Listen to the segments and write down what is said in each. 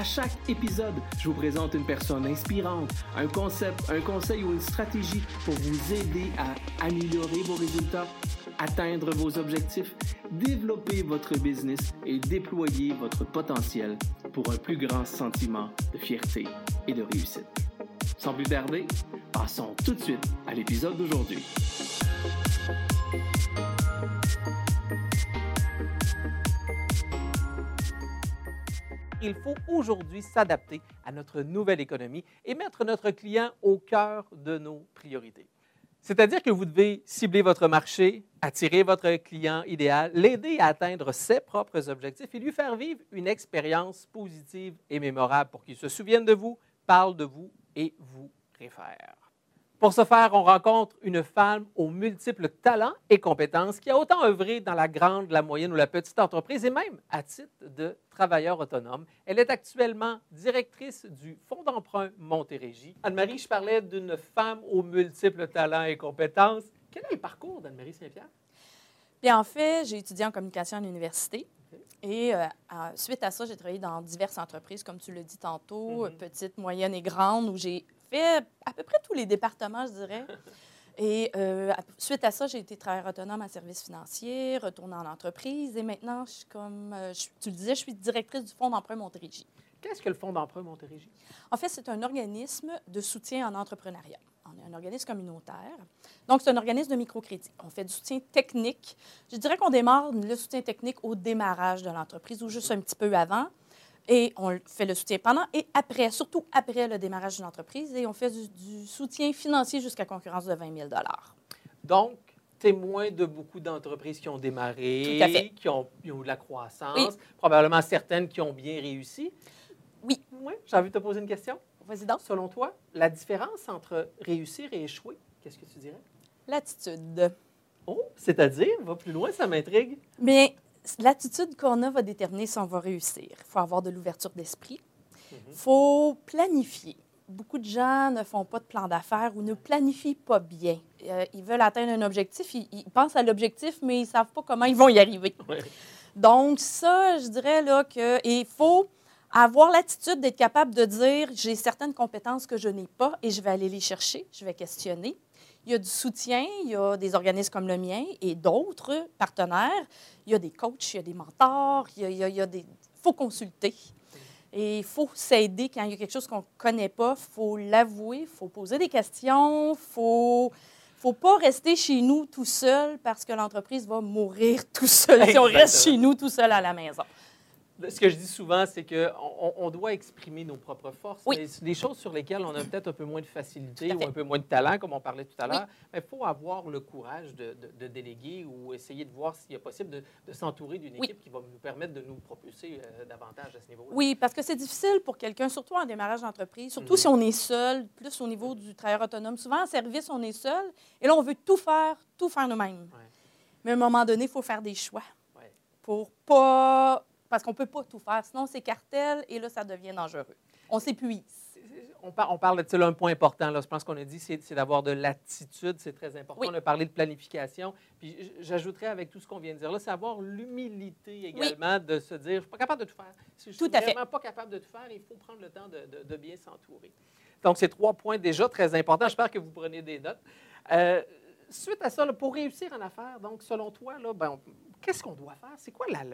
À chaque épisode, je vous présente une personne inspirante, un concept, un conseil ou une stratégie pour vous aider à améliorer vos résultats, atteindre vos objectifs, développer votre business et déployer votre potentiel pour un plus grand sentiment de fierté et de réussite. Sans plus tarder, passons tout de suite à l'épisode d'aujourd'hui. Il faut aujourd'hui s'adapter à notre nouvelle économie et mettre notre client au cœur de nos priorités. C'est-à-dire que vous devez cibler votre marché, attirer votre client idéal, l'aider à atteindre ses propres objectifs et lui faire vivre une expérience positive et mémorable pour qu'il se souvienne de vous, parle de vous et vous réfère. Pour ce faire, on rencontre une femme aux multiples talents et compétences qui a autant œuvré dans la grande, la moyenne ou la petite entreprise et même à titre de travailleur autonome. Elle est actuellement directrice du Fonds d'emprunt Montérégie. Anne-Marie, je parlais d'une femme aux multiples talents et compétences. Quel est le parcours d'Anne-Marie Saint-Pierre? Bien, en fait, j'ai étudié en communication à l'université. Et euh, suite à ça, j'ai travaillé dans diverses entreprises, comme tu l'as dit tantôt, mm-hmm. petites, moyennes et grandes, où j'ai fait à peu près tous les départements, je dirais. Et euh, suite à ça, j'ai été travailleur autonome à services financiers, retourné en entreprise et maintenant, je suis comme, euh, tu le disais, je suis directrice du Fonds d'emprunt Montérégie. Qu'est-ce que le Fonds d'emprunt Montérégie? En fait, c'est un organisme de soutien en entrepreneuriat. On est un organisme communautaire. Donc, c'est un organisme de microcrédit. On fait du soutien technique. Je dirais qu'on démarre le soutien technique au démarrage de l'entreprise ou juste un petit peu avant. Et on fait le soutien pendant et après, surtout après le démarrage d'une entreprise. Et on fait du, soutien financier jusqu'à concurrence de 20 000 Donc, témoin de beaucoup d'entreprises qui ont démarré, Qui, ont, eu de la croissance, probablement certaines qui ont bien réussi. Oui. Oui, j'ai envie de te poser une question. Vas-y donc. Selon toi, la différence entre réussir et échouer, qu'est-ce que tu dirais? L'attitude. Oh, c'est-à-dire, va plus loin, ça m'intrigue. Bien, l'attitude qu'on a va déterminer si on va réussir. Il faut avoir de l'ouverture d'esprit. Il mhm. faut planifier. Beaucoup de gens ne font pas de plan d'affaires ou ne planifient pas bien. Euh, ils veulent atteindre un objectif, ils, pensent à l'objectif, mais ils ne savent pas comment ils vont y arriver. Donc, ça, je dirais là qu'il faut avoir l'attitude d'être capable de dire j'ai certaines compétences que je n'ai pas et je vais aller les chercher, je vais questionner. Il y a du soutien, il y a des organismes comme le mien et d'autres partenaires. Il y a des coachs, il y a des mentors, il y a, des... faut consulter. Et il faut s'aider quand il y a quelque chose qu'on ne connaît pas. Il faut l'avouer, il faut poser des questions, il faut faut pas rester chez nous tout seul parce que l'entreprise va mourir tout seul si on reste chez nous tout seul à la maison ce que je dis souvent, c'est qu'on on doit exprimer nos propres forces. Oui. Mais des choses sur lesquelles on a peut-être un peu moins de facilité ou un peu moins de talent, comme on parlait tout à l'heure, il faut avoir le courage de, déléguer ou essayer de voir s'il est possible de, s'entourer d'une équipe qui va nous permettre de nous propulser euh, davantage à ce niveau-là. Oui, parce que c'est difficile pour quelqu'un, surtout en démarrage d'entreprise, surtout mhm. si on est seul, plus au niveau du travailleur autonome. Souvent, en service, on est seul et là, on veut tout faire, tout faire nous-mêmes. Mais à un moment donné, il faut faire des choix pour pas parce qu'on ne peut pas tout faire. Sinon, c'est cartel et là, ça devient dangereux. On s'épuise. On, on, parle de un point important. Là, je pense qu'on a dit, c'est d'avoir de l'attitude. C'est très important. On a parlé de planification. Puis j'ajouterais avec tout ce qu'on vient de dire là, c'est avoir l'humilité également de se dire, je ne suis pas capable de tout faire. Si je suis vraiment pas capable de tout faire, il faut prendre le temps de, de, bien s'entourer. Donc, c'est trois points déjà très importants. J'espère que vous prenez des notes. Euh, suite à ça, pour réussir en affaires, donc selon toi, là, ben, qu'est-ce qu'on doit faire? C'est quoi la,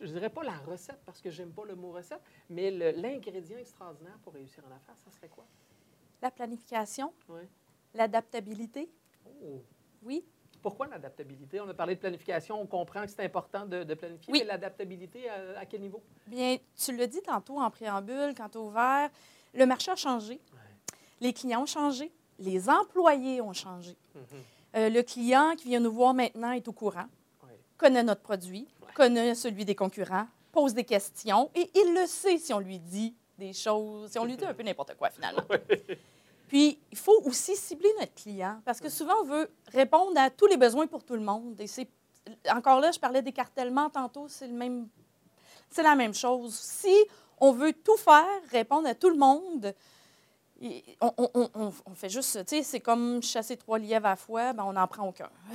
je dirais pas la recette parce que j'aime pas le mot recette, mais l'ingrédient extraordinaire pour réussir en affaires, ça serait quoi? La planification. Oui. L'adaptabilité. Oh. Oui. Pourquoi l'adaptabilité? On a parlé de planification, on comprend que c'est important de, planifier, oui. mais l'adaptabilité, à, quel niveau? Bien, tu l'as dit tantôt en préambule, quand tu ouvert, le marché a changé. Les clients ont changé. Les employés ont changé. Mm-hmm. Euh, le client qui vient nous voir maintenant est au courant connaît notre produit, connaît celui des concurrents, pose des questions et il le sait si on lui dit des choses. On lui dit un peu n'importe quoi, finalement. Puis, il faut aussi cibler notre client parce que souvent, on veut répondre à tous les besoins pour tout le monde. Et c'est encore là, je parlais d'écartèlement tantôt, c'est le même, c'est la même chose. Si on veut tout faire, répondre à tout le monde, on, on, on, on, fait juste, tu sais, c'est comme chasser trois lièvres à la fois, ben on n'en prend aucun.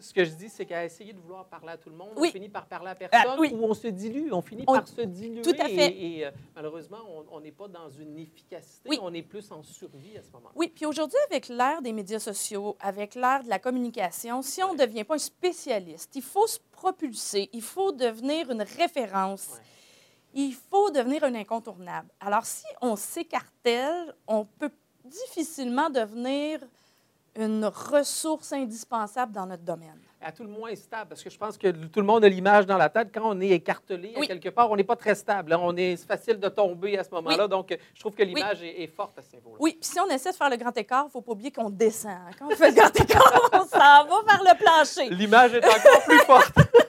Ce que je dis, c'est qu'à essayer de vouloir parler à tout le monde, on finit par parler à personne, ah, ou on se dilue, on finit par se diluer. Tout à fait. Et, et euh, malheureusement, on n'est pas dans une efficacité, oui. on est plus en survie à ce moment-là. Oui, puis aujourd'hui, avec l'ère des médias sociaux, avec l'ère de la communication, si on ne devient pas un spécialiste, il faut se propulser, il faut devenir une référence. Il faut devenir un incontournable. Alors, si on s'écartèle, on peut difficilement devenir une ressource indispensable dans notre domaine. À tout le moins stable, parce que je pense que tout le monde a l'image dans la tête. Quand on est écartelé oui. à quelque part, on n'est pas très stable. On est facile de tomber à ce moment-là. Oui. Donc, je trouve que l'image oui. est, est, forte à ce niveau-là. Oui, puis si on essaie de faire le grand écart, il ne faut pas oublier qu'on descend. Quand on fait le grand écart, on s'en va vers le plancher. L'image est encore plus forte.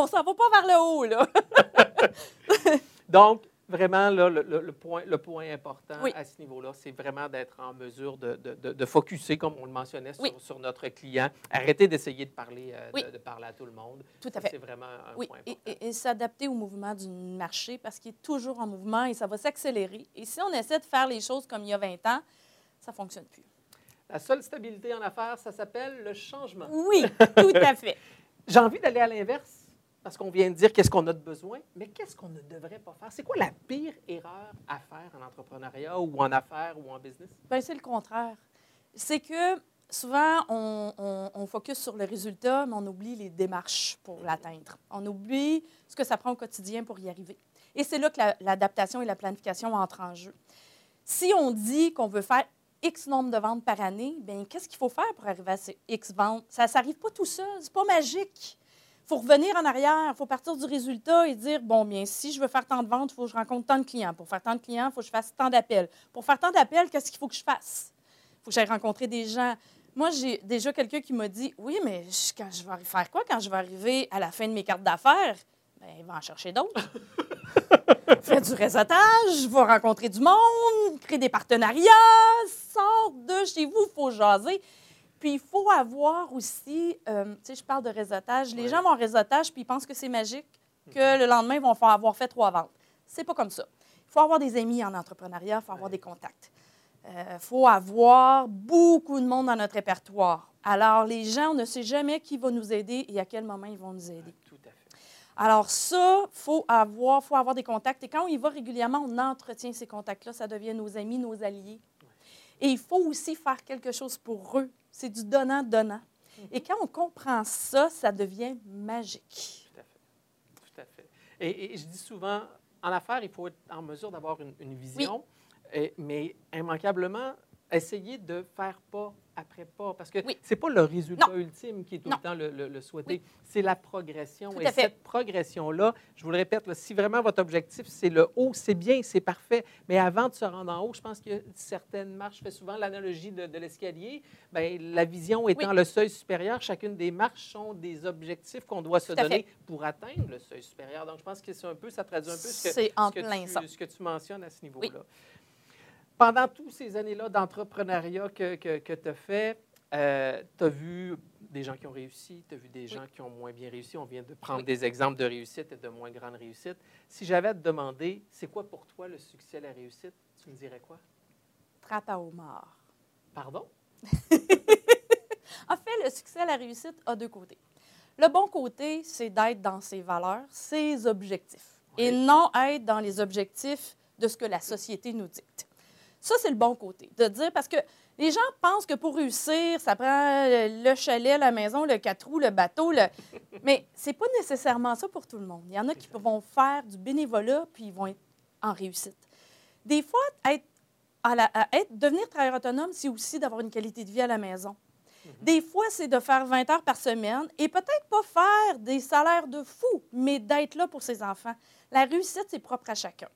on s'en va pas vers le haut, là. Donc, vraiment, là, le, le, point, le point important oui. à ce niveau-là, c'est vraiment d'être en mesure de, de, de, focuser, comme on le mentionnait, sur, oui. sur notre client. Arrêter d'essayer de parler, euh, oui. de, parler à tout le monde. Tout à fait. C'est vraiment un point important. Et, et, et s'adapter au mouvement du marché parce qu'il est toujours en mouvement et ça va s'accélérer. Et si on essaie de faire les choses comme il y a 20 ans, ça ne fonctionne plus. La seule stabilité en affaires, ça s'appelle le changement. Oui, tout à fait. J'ai envie d'aller à l'inverse parce qu'on vient de dire qu'est-ce qu'on a de besoin, mais qu'est-ce qu'on ne devrait pas faire? C'est quoi la pire erreur à faire en entrepreneuriat ou en affaires ou en business? Bien, c'est le contraire. C'est que souvent, on, on, focus sur le résultat, mais on oublie les démarches pour l'atteindre. On oublie ce que ça prend au quotidien pour y arriver. Et c'est là que l'adaptation la, et la planification entrent en jeu. Si on dit qu'on veut faire X nombre de ventes par année, bien, qu'est-ce qu'il faut faire pour arriver à ces X ventes? Ça ne s'arrive pas tout seul, c'est pas magique. Faut revenir en arrière, il faut partir du résultat et dire, bon, bien, si je veux faire tant de ventes, il faut que je rencontre tant de clients. Pour faire tant de clients, il faut que je fasse tant d'appels. Pour faire tant d'appels, qu'est-ce qu'il faut que je fasse? Il faut que j'aille rencontrer des gens. Moi, j'ai déjà quelqu'un qui m'a dit, oui, mais quand je vais faire quoi quand je vais arriver à la fin de mes cartes d'affaires? Bien, il va en chercher d'autres. Faire du réseautage, va rencontrer du monde, créer des partenariats, sort de chez vous, il faut jaser. Puis il faut avoir aussi, euh, tu sais, je parle de réseautage. Les gens vont en réseautage puis ils pensent que c'est magique, que le lendemain, ils vont avoir fait trois ventes. C'est pas comme ça. Il faut avoir des amis en entrepreneuriat, il faut avoir Ouais. des contacts. Il faut avoir beaucoup de monde dans notre répertoire. Alors, les gens, on ne sait jamais qui va nous aider et à quel moment ils vont nous aider. Tout à fait. Alors ça, il faut avoir, faut avoir des contacts. Et quand on y va régulièrement, on entretient ces contacts-là. Ça devient nos amis, nos alliés. Et il faut aussi faire quelque chose pour eux. C'est du donnant-donnant. Et quand on comprend ça, ça devient magique. Tout à fait. Tout à fait. Et, et je dis souvent, en affaires, il faut être en mesure d'avoir une, une vision, et- mais immanquablement, essayer de faire pas après pas. Parce que Oui. c'est pas le résultat Non. ultime qui est tout Non. le temps le, le- le souhaité, Oui. c'est la progression. Tout et cette progression-là, je vous le répète, là, si vraiment votre objectif, c'est le haut, c'est bien, c'est parfait. Mais avant de se rendre en haut, je pense que certaines marches, je fais souvent l'analogie de, de l'escalier. Bien, la vision étant le seuil supérieur, chacune des marches sont des objectifs qu'on doit se donner fait. pour atteindre le seuil supérieur. Donc, je pense que c'est un peu, ça traduit un peu ce que, ce que tu, ce que tu mentionnes à ce niveau-là. Pendant toutes ces années-là d'entrepreneuriat que, que, tu as fait, tu as vu des gens qui ont réussi, tu as vu des gens qui ont moins bien réussi. On vient de prendre Oui. des exemples de réussite et de moins grande réussite. Si j'avais à te demander, c'est quoi pour toi le succès, la réussite, tu me dirais quoi? Trappe à homard. Pardon? En fait, le succès, la réussite a deux côtés. Le bon côté, c'est d'être dans ses valeurs, ses objectifs, et non être dans les objectifs de ce que la société nous dicte. Ça, c'est le bon côté. De dire, parce que les gens pensent que pour réussir, ça prend le le chalet, la maison, le quatre roues, le bateau. Le... Mais c'est pas nécessairement ça pour tout le monde. Il y en a qui vont faire du bénévolat, puis ils vont être en réussite. Des fois, être, à la- à être, devenir travailleur autonome, c'est aussi d'avoir une qualité de vie à la maison. Des fois, c'est de faire 20 heures par semaine et peut-être pas faire des salaires de fou, mais d'être là pour ses enfants. La réussite, c'est propre à chacun.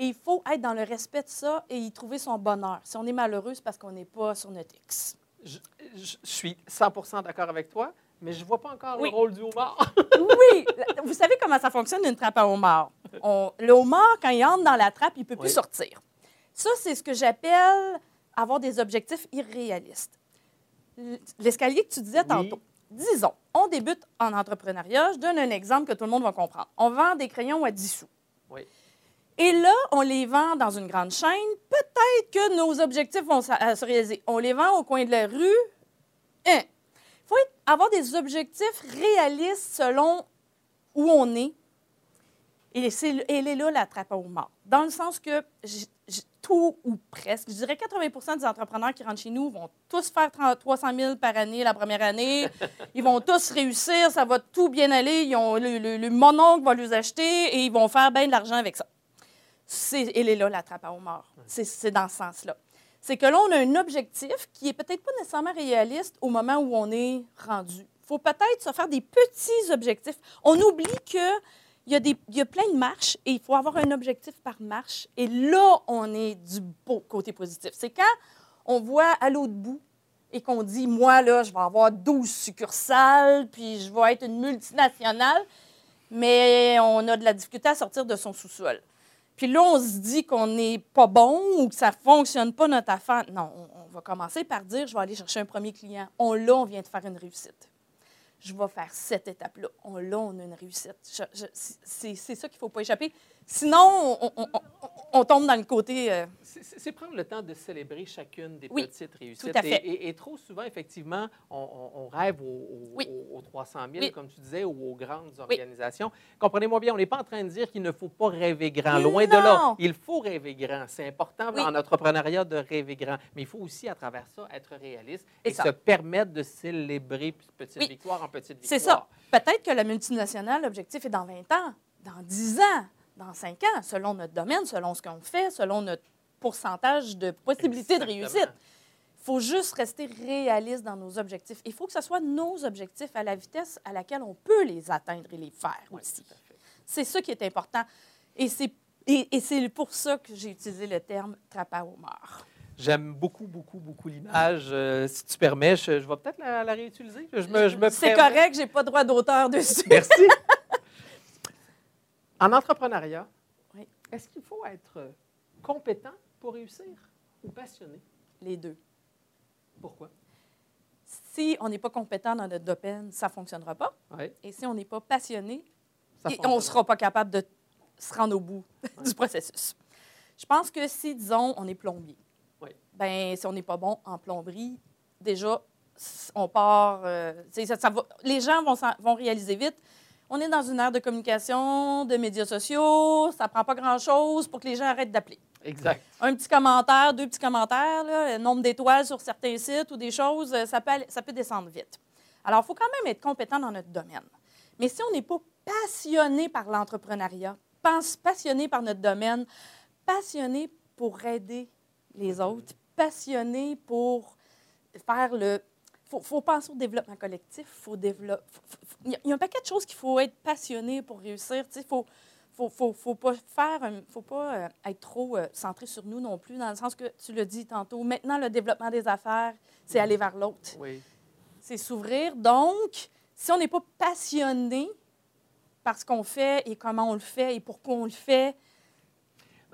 Et il faut être dans le respect de ça et y trouver son bonheur. Si on est malheureux, c'est parce qu'on n'est pas sur notre X. Je, je- suis 100% d'accord avec toi, mais je ne vois pas encore Oui. le rôle du homard. Oui, vous savez comment ça fonctionne une trappe à homard? On- le homard, quand il entre dans la trappe, il ne peut plus sortir. Ça, c'est ce que j'appelle avoir des objectifs irréalistes. L'escalier que tu disais Oui. tantôt. Disons, on débute en entrepreneuriat. Je donne un exemple que tout le monde va comprendre. On vend des crayons à 10 sous. Oui. Et là, on les vend dans une grande chaîne. Peut-être que nos objectifs vont sa- euh, se réaliser. On les vend au coin de la rue. Il faut être- avoir des objectifs réalistes selon où on est. Et elle est là, la trappe au mort. Dans le sens que tout ou presque, je dirais 80% des entrepreneurs qui rentrent chez nous vont tous faire 30 300 000 par année la première année. ils vont tous réussir, ça va tout bien aller. Le, le, va les acheter et ils vont faire bien de l'argent avec ça. C'est, elle est là, la trappe à homard. C'est, dans ce sens-là. C'est que là, on a un objectif qui est peut-être pas nécessairement réaliste au moment où on est rendu. Il faut peut-être se faire des petits objectifs. On oublie que il y, y a plein de marches et il faut avoir un objectif par marche. Et là, on est du beau côté positif. C'est quand on voit à l'autre bout et qu'on dit, moi, là, je vais avoir 12 succursales, puis je vais être une multinationale, mais on a de la difficulté à sortir de son sous-sol. Puis là, on se dit qu'on n'est pas bon ou que ça ne fonctionne pas notre affaire. Non, on, va commencer par dire, je vais aller chercher un premier client. On là, on vient de faire une réussite. Je vais faire cette étape-là. On là, on a une réussite. C'est ça qu'il ne faut pas échapper. Sinon, on, on- on- on tombe dans le côté... euh, C'est- C'est c'est prendre le temps de célébrer chacune des Oui, petites réussites. tout à fait. Et, et- et trop souvent, effectivement, on, rêve aux, aux- Oui. aux- aux 300 000, Oui. comme tu disais, ou aux grandes organisations. Comprenez-moi bien, on n'est pas en train de dire qu'il ne faut pas rêver grand. Loin de là. Il faut rêver grand. C'est important en entrepreneuriat de rêver grand. Mais il faut aussi, à travers ça, être réaliste et, Et se permettre de célébrer petite victoire en petite C'est victoire. ça. Peut-être que la multinationale, l'objectif est dans 20 ans, dans 10 ans, dans 5 ans, selon notre domaine, selon ce qu'on fait, selon notre pourcentage de possibilités de réussite. Il faut juste rester réaliste dans nos objectifs. Il faut que ce soit nos objectifs à la vitesse à laquelle on peut les atteindre et les faire Oui, aussi. C'est ça qui est important. Et c'est et, et c'est pour ça que j'ai utilisé le terme trappe à homard. J'aime beaucoup, beaucoup, beaucoup l'image. Euh, si tu permets, je, je vais peut-être la, la réutiliser. Je me, je me C'est correct, j'ai pas droit d'auteur dessus. Merci. en entrepreneuriat, Oui. est-ce qu'il faut être compétent pour réussir ou passionné? Les deux. Pourquoi? Si on n'est pas compétent dans notre domaine, ça ne fonctionnera pas. Oui, Et si on n'est pas passionné, on ne sera pas capable de se rendre au bout du processus. Je pense que si, disons, on est plombier, ben si on n'est pas bon en plomberie, déjà, on part. euh, tu sais, ça, ça va- les gens vont, vont réaliser vite. On est dans une ère de communication, de médias sociaux, ça prend pas grand-chose pour que les gens arrêtent d'appeler. Exact. Un petit commentaire, deux petits commentaires, là, le nombre d'étoiles sur certains sites ou des choses, euh, ça peut, aller- ça peut descendre vite. Alors, il faut quand même être compétent dans notre domaine. Mais si on n'est pas passionné par l'entrepreneuriat, pense- passionné par notre domaine, passionné pour aider les autres, passionné pour faire le... Il faut, faut penser au développement collectif. Faut Il y a- il y a un paquet de choses qu'il faut être passionné pour réussir. Il faut, faut, faut, faut pas faire, un- faut pas euh, être trop euh, centré sur nous non plus, dans le sens que tu l'as dit tantôt. Maintenant, le développement des affaires, c'est aller vers l'autre, Oui. c'est s'ouvrir. Donc, si on n'est pas passionné par ce qu'on fait et comment on le fait et pourquoi on le fait,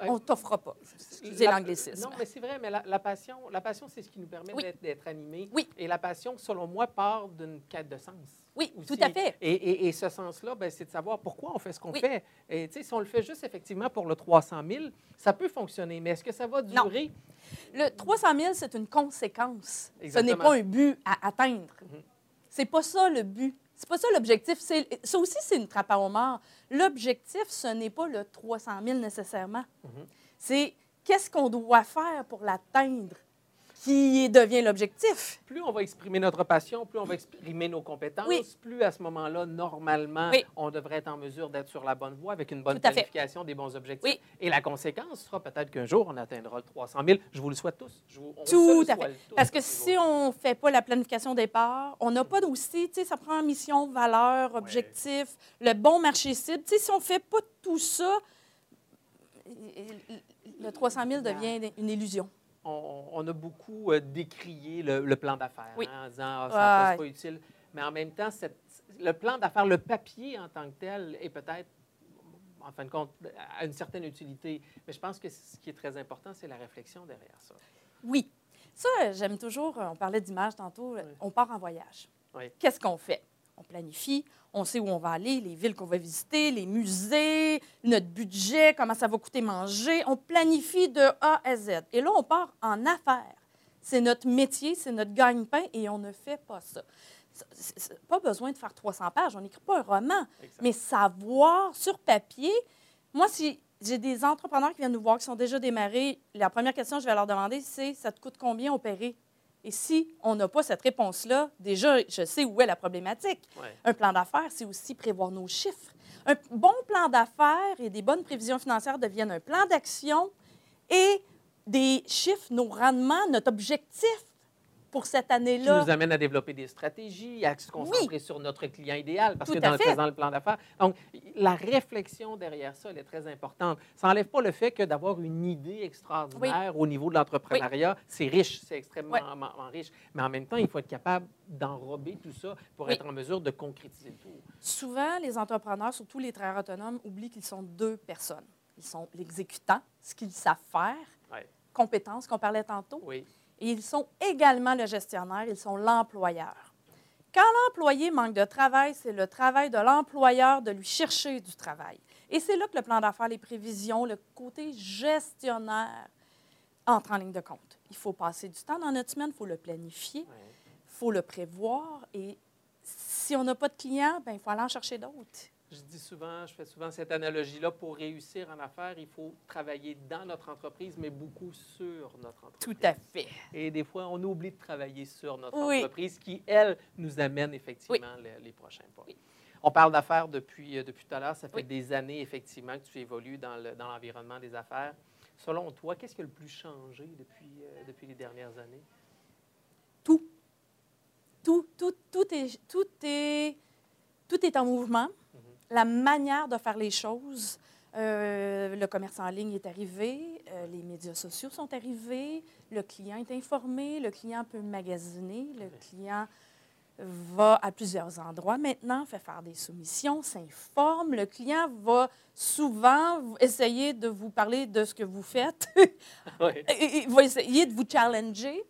On t'offrera pas. Excusez La- l'anglicisme. Non, mais c'est vrai, mais la, la passion, la passion, c'est ce qui nous permet Oui. d'être, animés. Oui. Et la passion, selon moi, part d'une quête de sens. Oui, aussi. tout à fait. Et, et- et ce sens-là, ben, c'est de savoir pourquoi on fait ce qu'on Oui. fait. Et si on le fait juste effectivement pour le 300 000, ça peut fonctionner, mais est-ce que ça va Non. durer? Le 300 000, c'est une conséquence. Ce n'est Exactement. pas un but à atteindre. Mhm. C'est pas ça le but. C'est pas ça l'objectif. Ça aussi, c'est une trappe à homard. L'objectif, ce n'est pas le 300 000 nécessairement. Mhm. C'est qu'est-ce qu'on doit faire pour l'atteindre? Qui devient l'objectif. Plus on va exprimer notre passion, plus on va exprimer nos compétences, Oui. plus à ce moment-là, normalement, Oui. on devrait être en mesure d'être sur la bonne voie avec une bonne fait. planification des bons objectifs. Oui. Et la conséquence sera peut-être qu'un jour, on atteindra le 300 000. Je vous le souhaite tous. Je vous, on Tout à fait. tous, Parce que si on ne fait pas la planification au départ, on n'a pas aussi, tu sais, ça prend mission, valeur, objectif, le bon marché cible. Tu sais, si on ne fait pas tout ça, le 300 000 devient une illusion. On, a beaucoup euh, décrié le, le plan d'affaires Oui. hein, en disant ah, ça Ouais. c'est pas utile. Mais en même temps, cette- le plan d'affaires, le papier en tant que tel est peut-être en fin de compte, a une certaine utilité. Mais je pense que ce qui est très important, c'est la réflexion derrière ça. Oui. Ça, j'aime toujours, on parlait d'image tantôt, on part en voyage. Oui. Qu'est-ce qu'on fait? On planifie, on sait où on va aller, les villes qu'on va visiter, les musées, notre budget, comment ça va coûter manger. On planifie de A à Z. Et là, on part en affaires. C'est notre métier, c'est notre gagne-pain et on ne fait pas ça. Pas besoin de faire 300 pages, on n'écrit pas un roman, mais savoir sur papier. Moi, si j'ai des entrepreneurs qui viennent nous voir, qui sont déjà démarrés, la première question que je vais leur demander, c'est ça te coûte combien opérer? Et si on n'a pas cette réponse-là, déjà, je sais où est la problématique. Ouais. Un plan d'affaires, c'est aussi prévoir nos chiffres. Un bon plan d'affaires et des bonnes prévisions financières deviennent un plan d'action et des chiffres, nos rendements, notre objectif pour cette Qui année-là. nous amène à développer des stratégies, à se concentrer sur notre client idéal, parce Tout que dans le présent, le plan d'affaires. Donc, la réflexion derrière ça, elle est très importante. Ça n'enlève pas le fait que d'avoir une idée extraordinaire au niveau de l'entrepreneuriat, c'est riche, c'est extrêmement Ouais. en- en riche. Mais en même temps, il faut être capable d'enrober tout ça pour Oui. être en mesure de concrétiser le tout. Souvent, les entrepreneurs, surtout les travailleurs autonomes, oublient qu'ils sont deux personnes. Ils sont l'exécutant, ce qu'ils savent faire, compétences qu'on parlait tantôt, Oui, et ils sont également le gestionnaire, ils sont l'employeur. Quand l'employé manque de travail, c'est le travail de l'employeur de lui chercher du travail. Et c'est là que le plan d'affaires, les prévisions, le côté gestionnaire entre en ligne de compte. Il faut passer du temps dans notre semaine, il faut le planifier, il faut le prévoir. Et si on n'a pas de clients, ben, il faut aller en chercher d'autres. Je dis souvent, je fais souvent cette analogie-là, pour réussir en affaires, il faut travailler dans notre entreprise, mais beaucoup sur notre entreprise. Tout à fait. Et des fois, on oublie de travailler sur notre Oui. entreprise qui, elle, nous amène effectivement les, les prochains pas. On parle d'affaires depuis, euh, depuis tout à l'heure. Ça fait Oui. des années, effectivement, que tu évolues dans le- dans l'environnement des affaires. Selon toi, qu'est-ce qui a le plus changé depuis, euh, depuis les dernières années? Tout. Tout, tout, tout est, tout est, tout est en mouvement. La manière de faire les choses, euh, le commerce en ligne est arrivé, euh, les médias sociaux sont arrivés, le client est informé, le client peut magasiner, le client va à plusieurs endroits maintenant, fait faire des soumissions, s'informe. Le client va souvent essayer de vous parler de ce que vous faites. Oui. Il va essayer de vous challenger.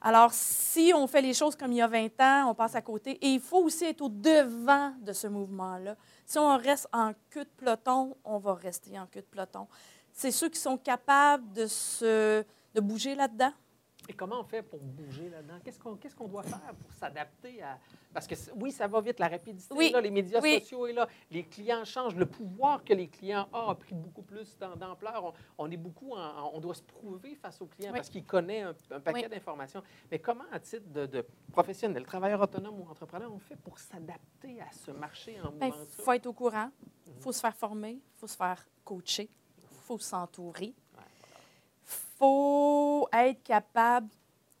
Alors, si on fait les choses comme il y a 20 ans, on passe à côté. Et il faut aussi être au devant de ce mouvement-là. Si on reste en queue de peloton, on va rester en queue de peloton. C'est ceux qui sont capables de, se, de bouger là-dedans? Et comment on fait pour bouger là-dedans? Qu'est-ce qu'on doit faire pour s'adapter à... Parce que oui, ça va vite, la rapidité, Oui, est là, les médias oui. sociaux est là, les clients changent, le pouvoir que les clients ont a pris beaucoup plus d'am- d'ampleur. On, on est beaucoup, en- on doit se prouver face aux clients Oui. parce qu'ils connaissent un, un paquet d'informations. Mais comment, à titre de, de professionnel, travailleur autonome ou entrepreneur, on fait pour s'adapter à ce marché en Il mouvement? Ben, faut être au courant, il faut se faire former, il faut se faire coacher, il faut s'entourer. Faut être capable,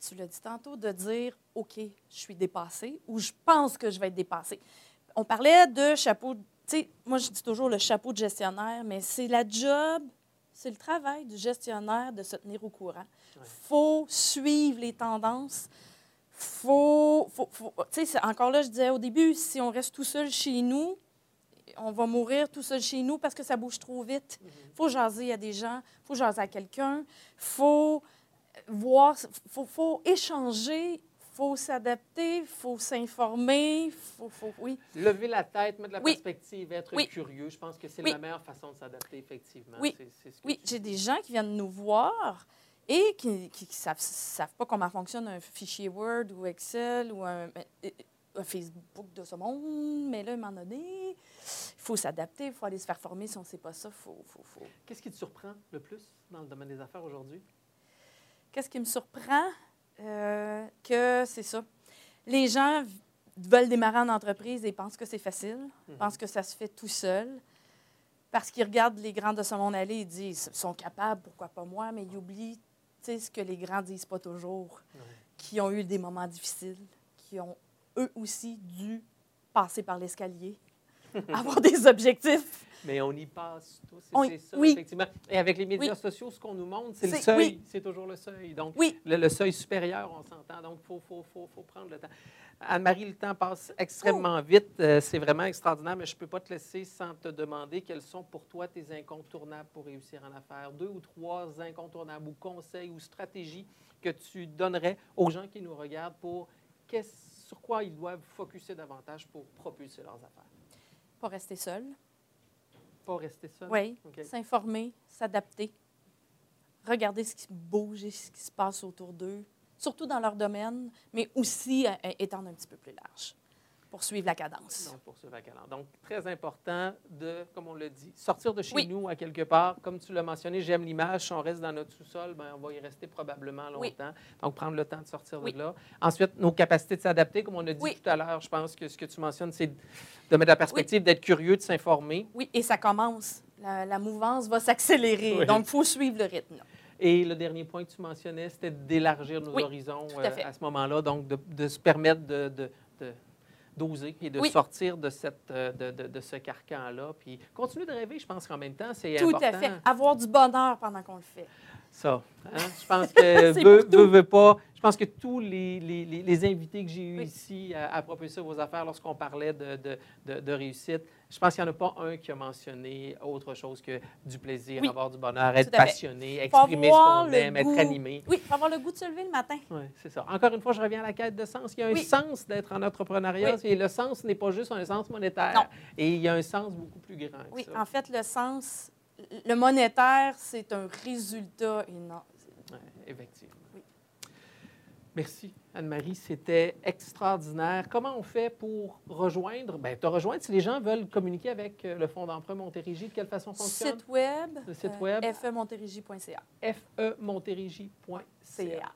tu l'as dit tantôt, de dire OK, je suis dépassé ou je pense que je vais être dépassé. On parlait de chapeau, tu sais, moi je dis toujours le chapeau de gestionnaire, mais c'est la job, c'est le travail du gestionnaire de se tenir au courant. Il faut suivre les tendances. Faut, faut, faut- tu sais, c'est- encore là, je disais au début, si on reste tout seul chez nous, on va mourir tout seul chez nous parce que ça bouge trop vite. Il faut jaser à des gens, il faut jaser à quelqu'un, il faut voir, faut, faut échanger, il faut s'adapter, il faut s'informer, faut, faut, oui. Lever la tête, mettre de la Oui. perspective, être Oui. curieux, je pense que c'est Oui. la meilleure façon de s'adapter, effectivement. Oui. Tu j'ai des gens qui viennent nous voir et qui ne savent, savent pas comment fonctionne un fichier Word ou Excel ou un Facebook de ce monde, mais là, à un moment donné, il faut s'adapter, il faut aller se faire former si on ne sait pas ça. Faut, faut, faut. Qu'est-ce qui te surprend le plus dans le domaine des affaires aujourd'hui? Qu'est-ce qui me surprend? Euh, que c'est ça. Les gens veulent démarrer en entreprise et pensent que c'est facile, Mhm. pensent que ça se fait tout seul. Parce qu'ils regardent les grands de ce monde aller, ils disent ils sont capables, pourquoi pas moi, mais ils oublient ce que les grands disent pas toujours, qui ont eu des moments difficiles, qui ont eux aussi dû passer par l'escalier. avoir des objectifs. Mais on y passe tous, c'est ça, oui. effectivement. Et avec les médias Oui. sociaux, ce qu'on nous montre, c'est le seuil. oui. C'est toujours le seuil. Donc, le, le seuil supérieur, on s'entend. Donc, il faut, faut, faut, faut prendre le temps. Anne-Marie, le temps passe extrêmement vite. Euh, c'est vraiment extraordinaire, mais je ne peux pas te laisser sans te demander quels sont pour toi tes incontournables pour réussir en affaires. Deux ou trois incontournables ou conseils ou stratégies que tu donnerais aux gens qui nous regardent pour qu'est-ce- sur quoi ils doivent focuser davantage pour propulser leurs affaires. Pas rester seul. Pas rester seul? Oui. S'informer, s'adapter. Regarder ce qui bouge et ce qui se passe autour d'eux, surtout dans leur domaine, mais aussi euh, euh, étendre un petit peu plus large pour suivre la cadence. Donc, très important de, comme on l'a dit, sortir de chez Oui. nous à quelque part. Comme tu l'as mentionné, j'aime l'image. Si on reste dans notre sous-sol, ben, on va y rester probablement Oui. longtemps. Donc, prendre le temps de sortir Oui. de là. Ensuite, nos capacités de s'adapter, comme on a dit tout à l'heure, je pense que ce que tu mentionnes, c'est de mettre la perspective, d'être curieux, de s'informer. Oui, et ça commence. La, la mouvance va s'accélérer. Donc, il faut suivre le rythme. Et le dernier point que tu mentionnais, c'était d'élargir nos Oui, horizons à euh, à ce moment-là. Donc, de, de se permettre de- d'oser et de Oui. sortir de, cette, euh, de, de- de ce carcan-là. Puis continuer de rêver, je pense qu'en même temps, c'est Tout important. à fait. Avoir du bonheur pendant qu'on le fait. Ça. hein? Je pense que veut, tout. veut, veut pas. Je pense que tous les, les- les- les invités que j'ai eus Oui. ici à, à propulser vos affaires lorsqu'on parlait de, de- de- de réussite, je pense qu'il n'y en a pas un qui a mentionné autre chose que du plaisir, Oui. avoir du bonheur, être passionné, exprimer ce qu'on aime, être animé. Oui, faut avoir le goût de se lever le matin. Oui, c'est ça. Encore une fois, je reviens à la quête de sens. Il y a un Oui. sens d'être en entrepreneuriat. Oui. Et le sens n'est pas juste un sens monétaire. Non. Et il y a un sens beaucoup plus grand que Oui, ça. en fait, le sens, le monétaire, c'est un résultat énorme. Ouais, effectivement. Merci, Anne-Marie. C'était extraordinaire. Comment on fait pour rejoindre? Bien, te rejoindre, si les gens veulent communiquer avec euh, le Fonds d'emprunt Montérégie, de quelle façon fonctionne? Site web, Le site euh, web. femontérégie.ca. femontérégie.ca. CA.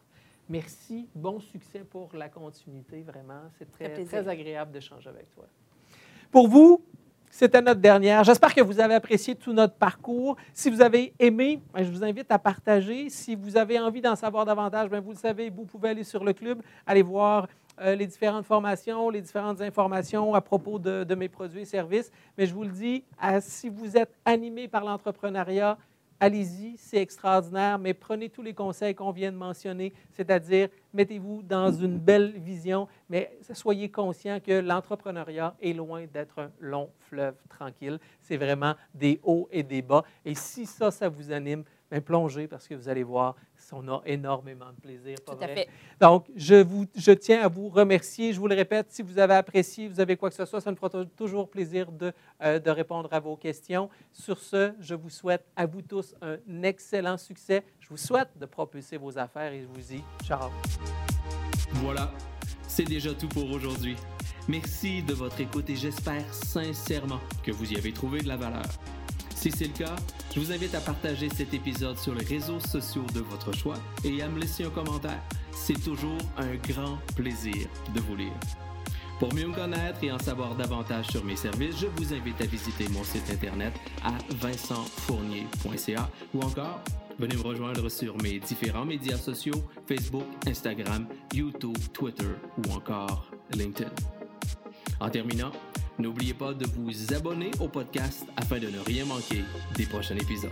Merci. Bon succès pour la continuité, vraiment. C'est très, très agréable d'échanger avec toi. Pour vous, c'était notre dernière. J'espère que vous avez apprécié tout notre parcours. Si vous avez aimé, ben, je vous invite à partager. Si vous avez envie d'en savoir davantage, ben, vous le savez, vous pouvez aller sur le club, aller voir euh, les différentes formations, les différentes informations à propos de, mes produits et services. Mais je vous le dis, si vous êtes animé par l'entrepreneuriat, allez-y, c'est extraordinaire, mais prenez tous les conseils qu'on vient de mentionner, c'est-à-dire mettez-vous dans une belle vision, mais soyez conscient que l'entrepreneuriat est loin d'être un long fleuve tranquille. C'est vraiment des hauts et des bas. Et si ça, ça vous anime, bien, plongez parce que vous allez voir, on a énormément de plaisir. pas Tout à vrai? fait. Donc, je, vous, je tiens à vous remercier. Je vous le répète, si vous avez apprécié, vous avez quoi que ce soit, ça nous fera tou- toujours plaisir de, euh, de répondre à vos questions. Sur ce, je vous souhaite à vous tous un excellent succès. Je vous souhaite de propulser vos affaires et je vous dis ciao. Voilà, c'est déjà tout pour aujourd'hui. Merci de votre écoute et j'espère sincèrement que vous y avez trouvé de la valeur. Si c'est le cas, je vous invite à partager cet épisode sur les réseaux sociaux de votre choix et à me laisser un commentaire. C'est toujours un grand plaisir de vous lire. Pour mieux me connaître et en savoir davantage sur mes services, je vous invite à visiter mon site internet à vincentfournier.ca ou encore venez me rejoindre sur mes différents médias sociaux Facebook, Instagram, YouTube, Twitter ou encore LinkedIn. En terminant, n'oubliez pas de vous abonner au podcast afin de ne rien manquer des prochains épisodes.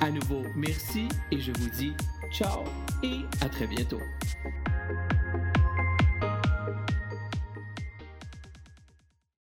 À nouveau, merci et je vous dis ciao et à très bientôt.